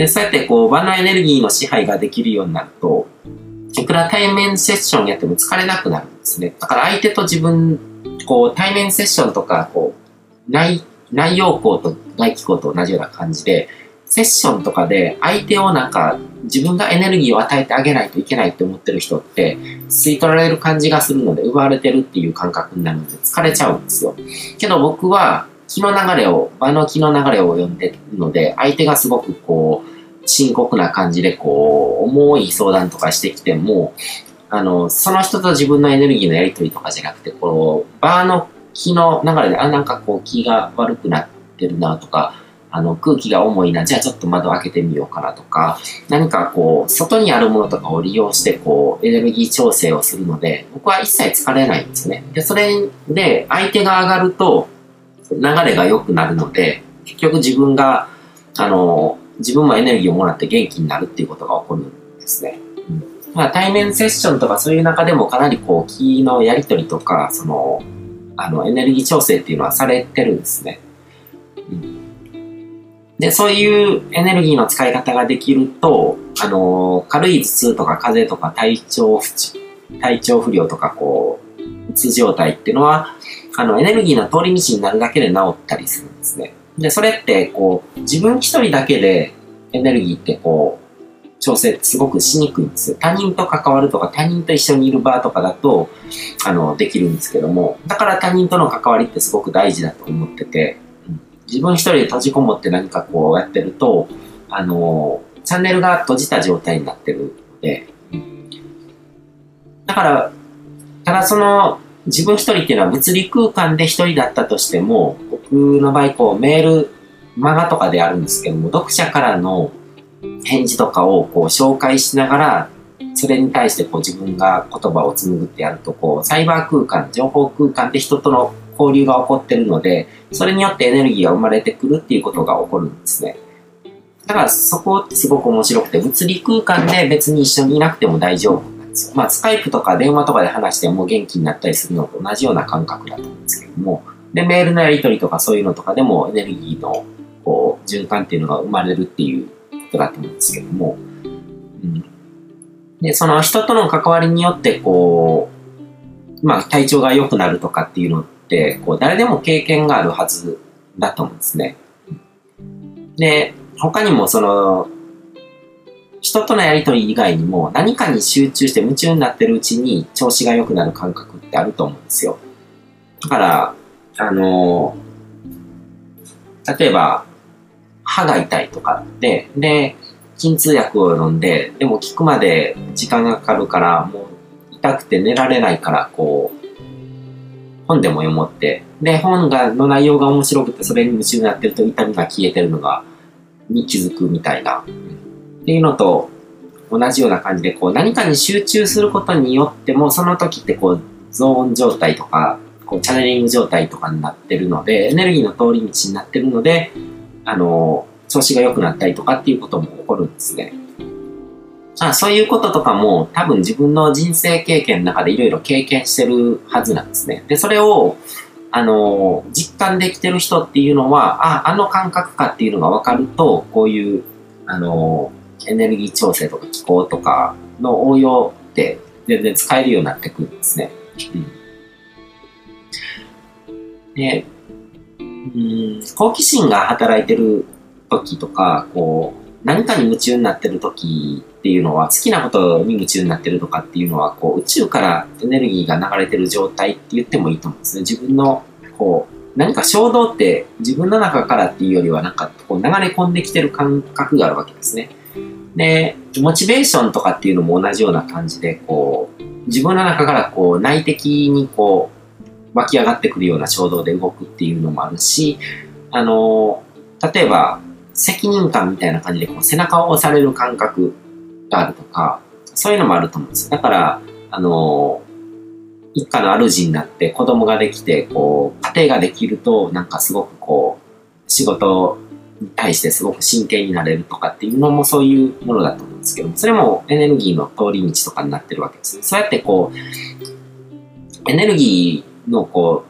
で、そうやってこう場のエネルギーの支配ができるようになると、いくら対面セッションやっても疲れなくなるんですね。だから相手と自分、こう対面セッションとか、こう内、内容項と外気項と同じような感じで、セッションとかで相手をなんか自分がエネルギーを与えてあげないといけないって思ってる人って吸い取られる感じがするので奪われてるっていう感覚になるので疲れちゃうんですよ。けど僕は気の流れを、場の気の流れを読んでるので相手がすごくこう深刻な感じでこう重い相談とかしてきてもあの、その人と自分のエネルギーのやり取りとかじゃなくて、こう、場の気の流れで、あ、なんかこう気が悪くなってるなとか、あの、空気が重いな、じゃあちょっと窓開けてみようかなとか、何かこう、外にあるものとかを利用して、こう、エネルギー調整をするので、僕は一切疲れないんですね。で、それで、相手が上がると、流れが良くなるので、結局自分が、あの、自分もエネルギーをもらって元気になるっていうことが起こるんですね。うんまあ、対面セッションとかそういう中でもかなりこう、気のやり取りとか、その、あの、エネルギー調整っていうのはされてるんですね。うんで、そういうエネルギーの使い方ができると、あの、軽い頭痛とか風邪とか体調不調体調不良とかこう、うつ状態っていうのは、あの、エネルギーの通り道になるだけで治ったりするんですね。で、それってこう、自分一人だけでエネルギーってこう、調整すごくしにくいんですよ。他人と関わるとか、他人と一緒にいる場とかだと、あの、できるんですけども、だから他人との関わりってすごく大事だと思ってて、自分一人で閉じこもって何かこうやってると、あの、チャンネルが閉じた状態になってるので、だから、ただその、自分一人っていうのは物理空間で一人だったとしても、僕の場合こうメール、漫画とかであるんですけども、読者からの返事とかをこう紹介しながら、それに対してこう自分が言葉を紡ぐってやると、こう、サイバー空間、情報空間で人との交流が起こってるので、それによってエネルギーが生まれてくるっていうことが起こるんですね。だからそこってすごく面白くて、物理空間で別に一緒にいなくても大丈夫。まあ、スカイプとか電話とかで話しても元気になったりするのと同じような感覚だと思うんですけども、で、メールのやり取りとかそういうのとかでもエネルギーのこう循環っていうのが生まれるっていうことだと思うんですけども、うん、で、その人との関わりによってこう、まあ体調が良くなるとかっていうのってこう誰でも経験があるはずだと思うんですね。で、他にもその、人とのやりとり以外にも何かに集中して夢中になってるうちに調子が良くなる感覚ってあると思うんですよ。だから、あの、例えば、歯が痛いとかで、で、鎮痛薬を飲んで、でも効くまで時間がかかるから、もう痛くて寝られないから、こう、本でも読もうって。で、本が、の内容が面白くて、それに夢中になってると痛みが消えてるのが、に気づくみたいな。っていうのと、同じような感じで、こう、何かに集中することによっても、その時ってこう、ゾーン状態とか、こう、チャネリング状態とかになってるので、エネルギーの通り道になってるので、あの、調子が良くなったりとかっていうことも起こるんですね。あそういうこととかも多分自分の人生経験の中でいろいろ経験してるはずなんですね。で、それを、あの、実感できてる人っていうのは、あ、あの感覚かっていうのが分かると、こういう、あの、エネルギー調整とか気候とかの応用って全然使えるようになってくるんですね。うん、で、うん、好奇心が働いてる時とか、こう、何かに夢中になってる時っていうのは、好きなことに夢中になってるとかっていうのは、こう、宇宙からエネルギーが流れてる状態って言ってもいいと思うんですね。自分の、こう、何か衝動って自分の中からっていうよりは、なんか、こう、流れ込んできてる感覚があるわけですね。で、モチベーションとかっていうのも同じような感じで、こう、自分の中からこう、内的にこう、湧き上がってくるような衝動で動くっていうのもあるし、あの、例えば、責任感みたいな感じでこう背中を押される感覚があるとか、そういうのもあると思うんです。だから、あの、一家の主になって子供ができて、こう、家庭ができると、なんかすごくこう、仕事対してすごく真剣になれるとかっていうのもそういうものだと思うんですけども、それもエネルギーの通り道とかになってるわけです。そうやってこう、エネルギーのこ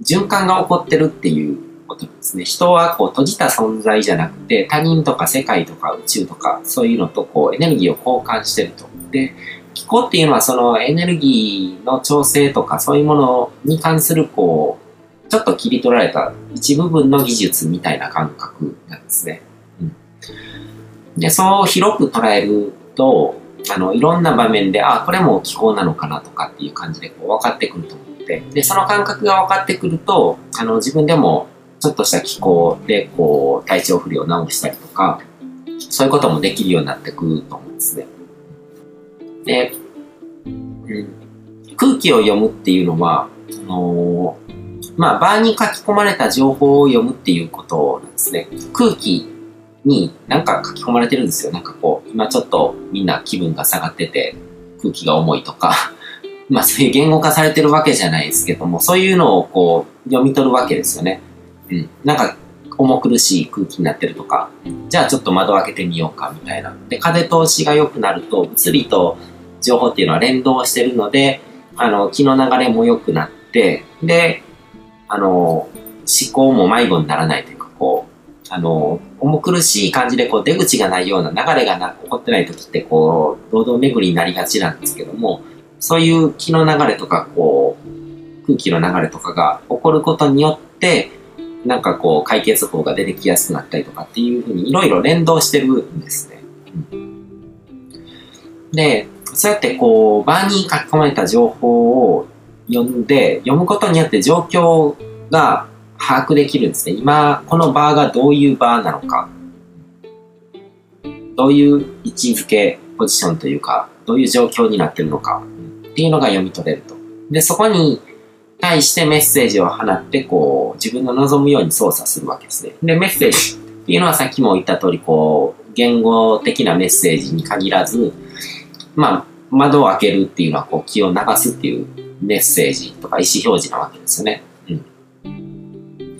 う、循環が起こってるっていうことですね。人はこう閉じた存在じゃなくて、他人とか世界とか宇宙とか、そういうのとこうエネルギーを交換してると。で、気候っていうのはそのエネルギーの調整とかそういうものに関するこう、ちょっと切り取られた一部分の技術みたいな感覚なんですね。うん、で、そう広く捉えると、あの、いろんな場面で、あ、これも気候なのかなとかっていう感じでこう分かってくると思って、で、その感覚が分かってくると、あの、自分でもちょっとした気候でこう、体調不良を治したりとか、そういうこともできるようになってくると思うんですね。で、うん、空気を読むっていうのは、あのー、まあ、場に書き込まれた情報を読むっていうことなんですね。空気になんか書き込まれてるんですよ。なんかこう、今ちょっとみんな気分が下がってて、空気が重いとか、まあそういう言語化されてるわけじゃないですけども、そういうのをこう、読み取るわけですよね。うん。なんか、重苦しい空気になってるとか、じゃあちょっと窓開けてみようかみたいな。で、風通しが良くなると、物理と情報っていうのは連動してるので、あの、気の流れも良くなって、で、あの、思考も迷子にならないというか、こう、あの、重苦しい感じでこう出口がないような流れがな起こってない時ってこう、堂々巡りになりがちなんですけども、そういう気の流れとか、こう、空気の流れとかが起こることによって、なんかこう解決法が出てきやすくなったりとかっていうふうにいろいろ連動してるんですね。うん、で、そうやってこう、場に書き込まれた情報を読んで、読むことによって状況が把握できるんですね。今、この場がどういう場なのか、どういう位置づけ、ポジションというか、どういう状況になってるのかっていうのが読み取れると。で、そこに対してメッセージを放って、こう、自分の望むように操作するわけですね。で、メッセージっていうのはさっきも言った通り、こう、言語的なメッセージに限らず、まあ、窓を開けるっていうのは、こう、気を流すっていうメッセージとか意思表示なわけですよね。うん。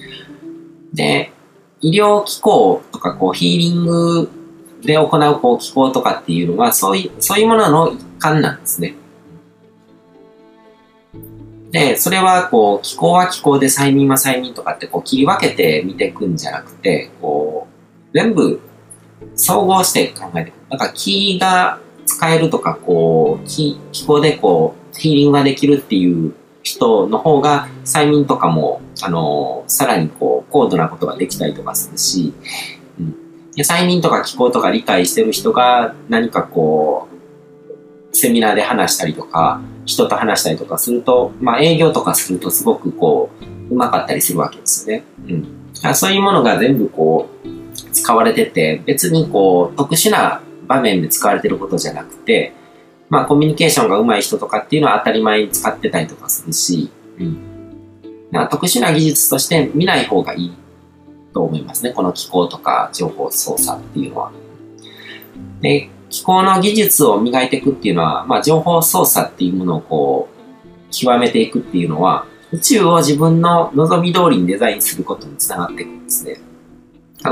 で、医療機構とか、こう、ヒーリングで行う、こう、機構とかっていうのは、そういう、そういうものの一環なんですね。で、それは、こう、気候は気候で催眠は催眠とかって、こう、切り分けて見ていくんじゃなくて、こう、全部、総合して考えていく。だから、気が使えるとか、こう、気、気候でこう、ヒーリングができるっていう人の方が、催眠とかも、あの、さらにこう、高度なことができたりとかするし、うん。催眠とか気候とか理解してる人が、何かこう、セミナーで話したりとか、人と話したりとかすると、まあ営業とかするとすごくこう、うまかったりするわけですよね。うん。そういうものが全部こう、使われてて、別にこう、特殊な場面で使われてることじゃなくて、まあコミュニケーションが上手い人とかっていうのは当たり前に使ってたりとかするし、うん。特殊な技術として見ない方がいいと思いますね。この機構とか情報操作っていうのは。で、機構の技術を磨いていくっていうのは、まあ、情報操作っていうものをこう、極めていくっていうのは、宇宙を自分の望み通りにデザインすることにつながっていくんですね。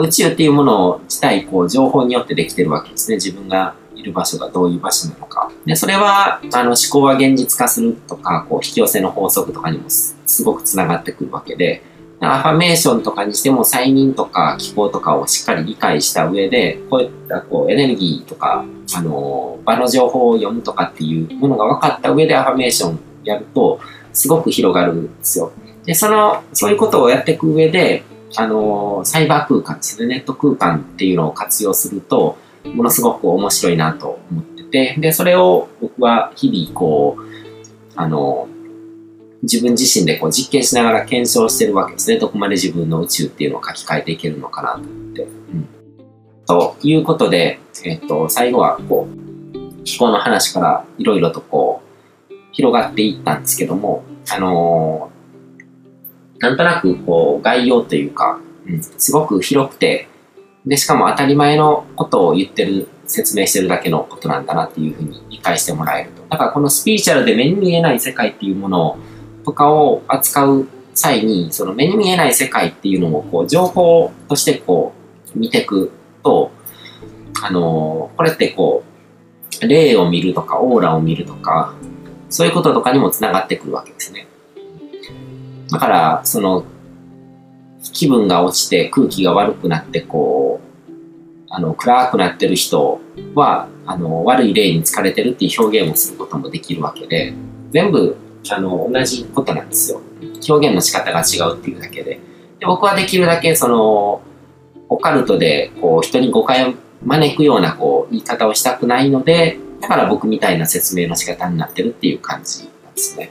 宇宙っていうもの自体、こう、情報によってできてるわけですね。自分がいる場所がどういう場所なのか。で、それは、あの、思考は現実化するとか、こう、引き寄せの法則とかにもすごくつながってくるわけで、アファメーションとかにしても催眠とか気候とかをしっかり理解した上で、こういったこうエネルギーとか、あの、場の情報を読むとかっていうものが分かった上でアファメーションやると、すごく広がるんですよ。で、その、そういうことをやっていく上で、あの、サイバー空間ですね、ネット空間っていうのを活用すると、ものすごく面白いなと思ってて、で、それを僕は日々こう、あの、自分自身でこう実験しながら検証してるわけですね。どこまで自分の宇宙っていうのを書き換えていけるのかなと思って。うん、ということで、えっと、最後はこう、気候の話からいろいろとこう、広がっていったんですけども、あの、なんとなくこう、概要というか、うん、すごく広くて、で、しかも当たり前のことを言ってる、説明してるだけのことなんだなっていうふうに理解してもらえると。だからこのスピーチャルで目に見えない世界っていうものをとかを扱う際に、その目に見えない世界っていうのをこう情報としてこう見ていくと、あのー、これってこう、霊を見るとか、オーラを見るとか、そういうこととかにもつながってくるわけですね。だから、その、気分が落ちて空気が悪くなってこう、あの、暗くなってる人は、あの、悪い例に疲れてるっていう表現をすることもできるわけで、全部、あの、同じことなんですよ。表現の仕方が違うっていうだけで。で僕はできるだけ、その、オカルトで、こう、人に誤解を招くような、こう、言い方をしたくないので、だから僕みたいな説明の仕方になってるっていう感じなんですね。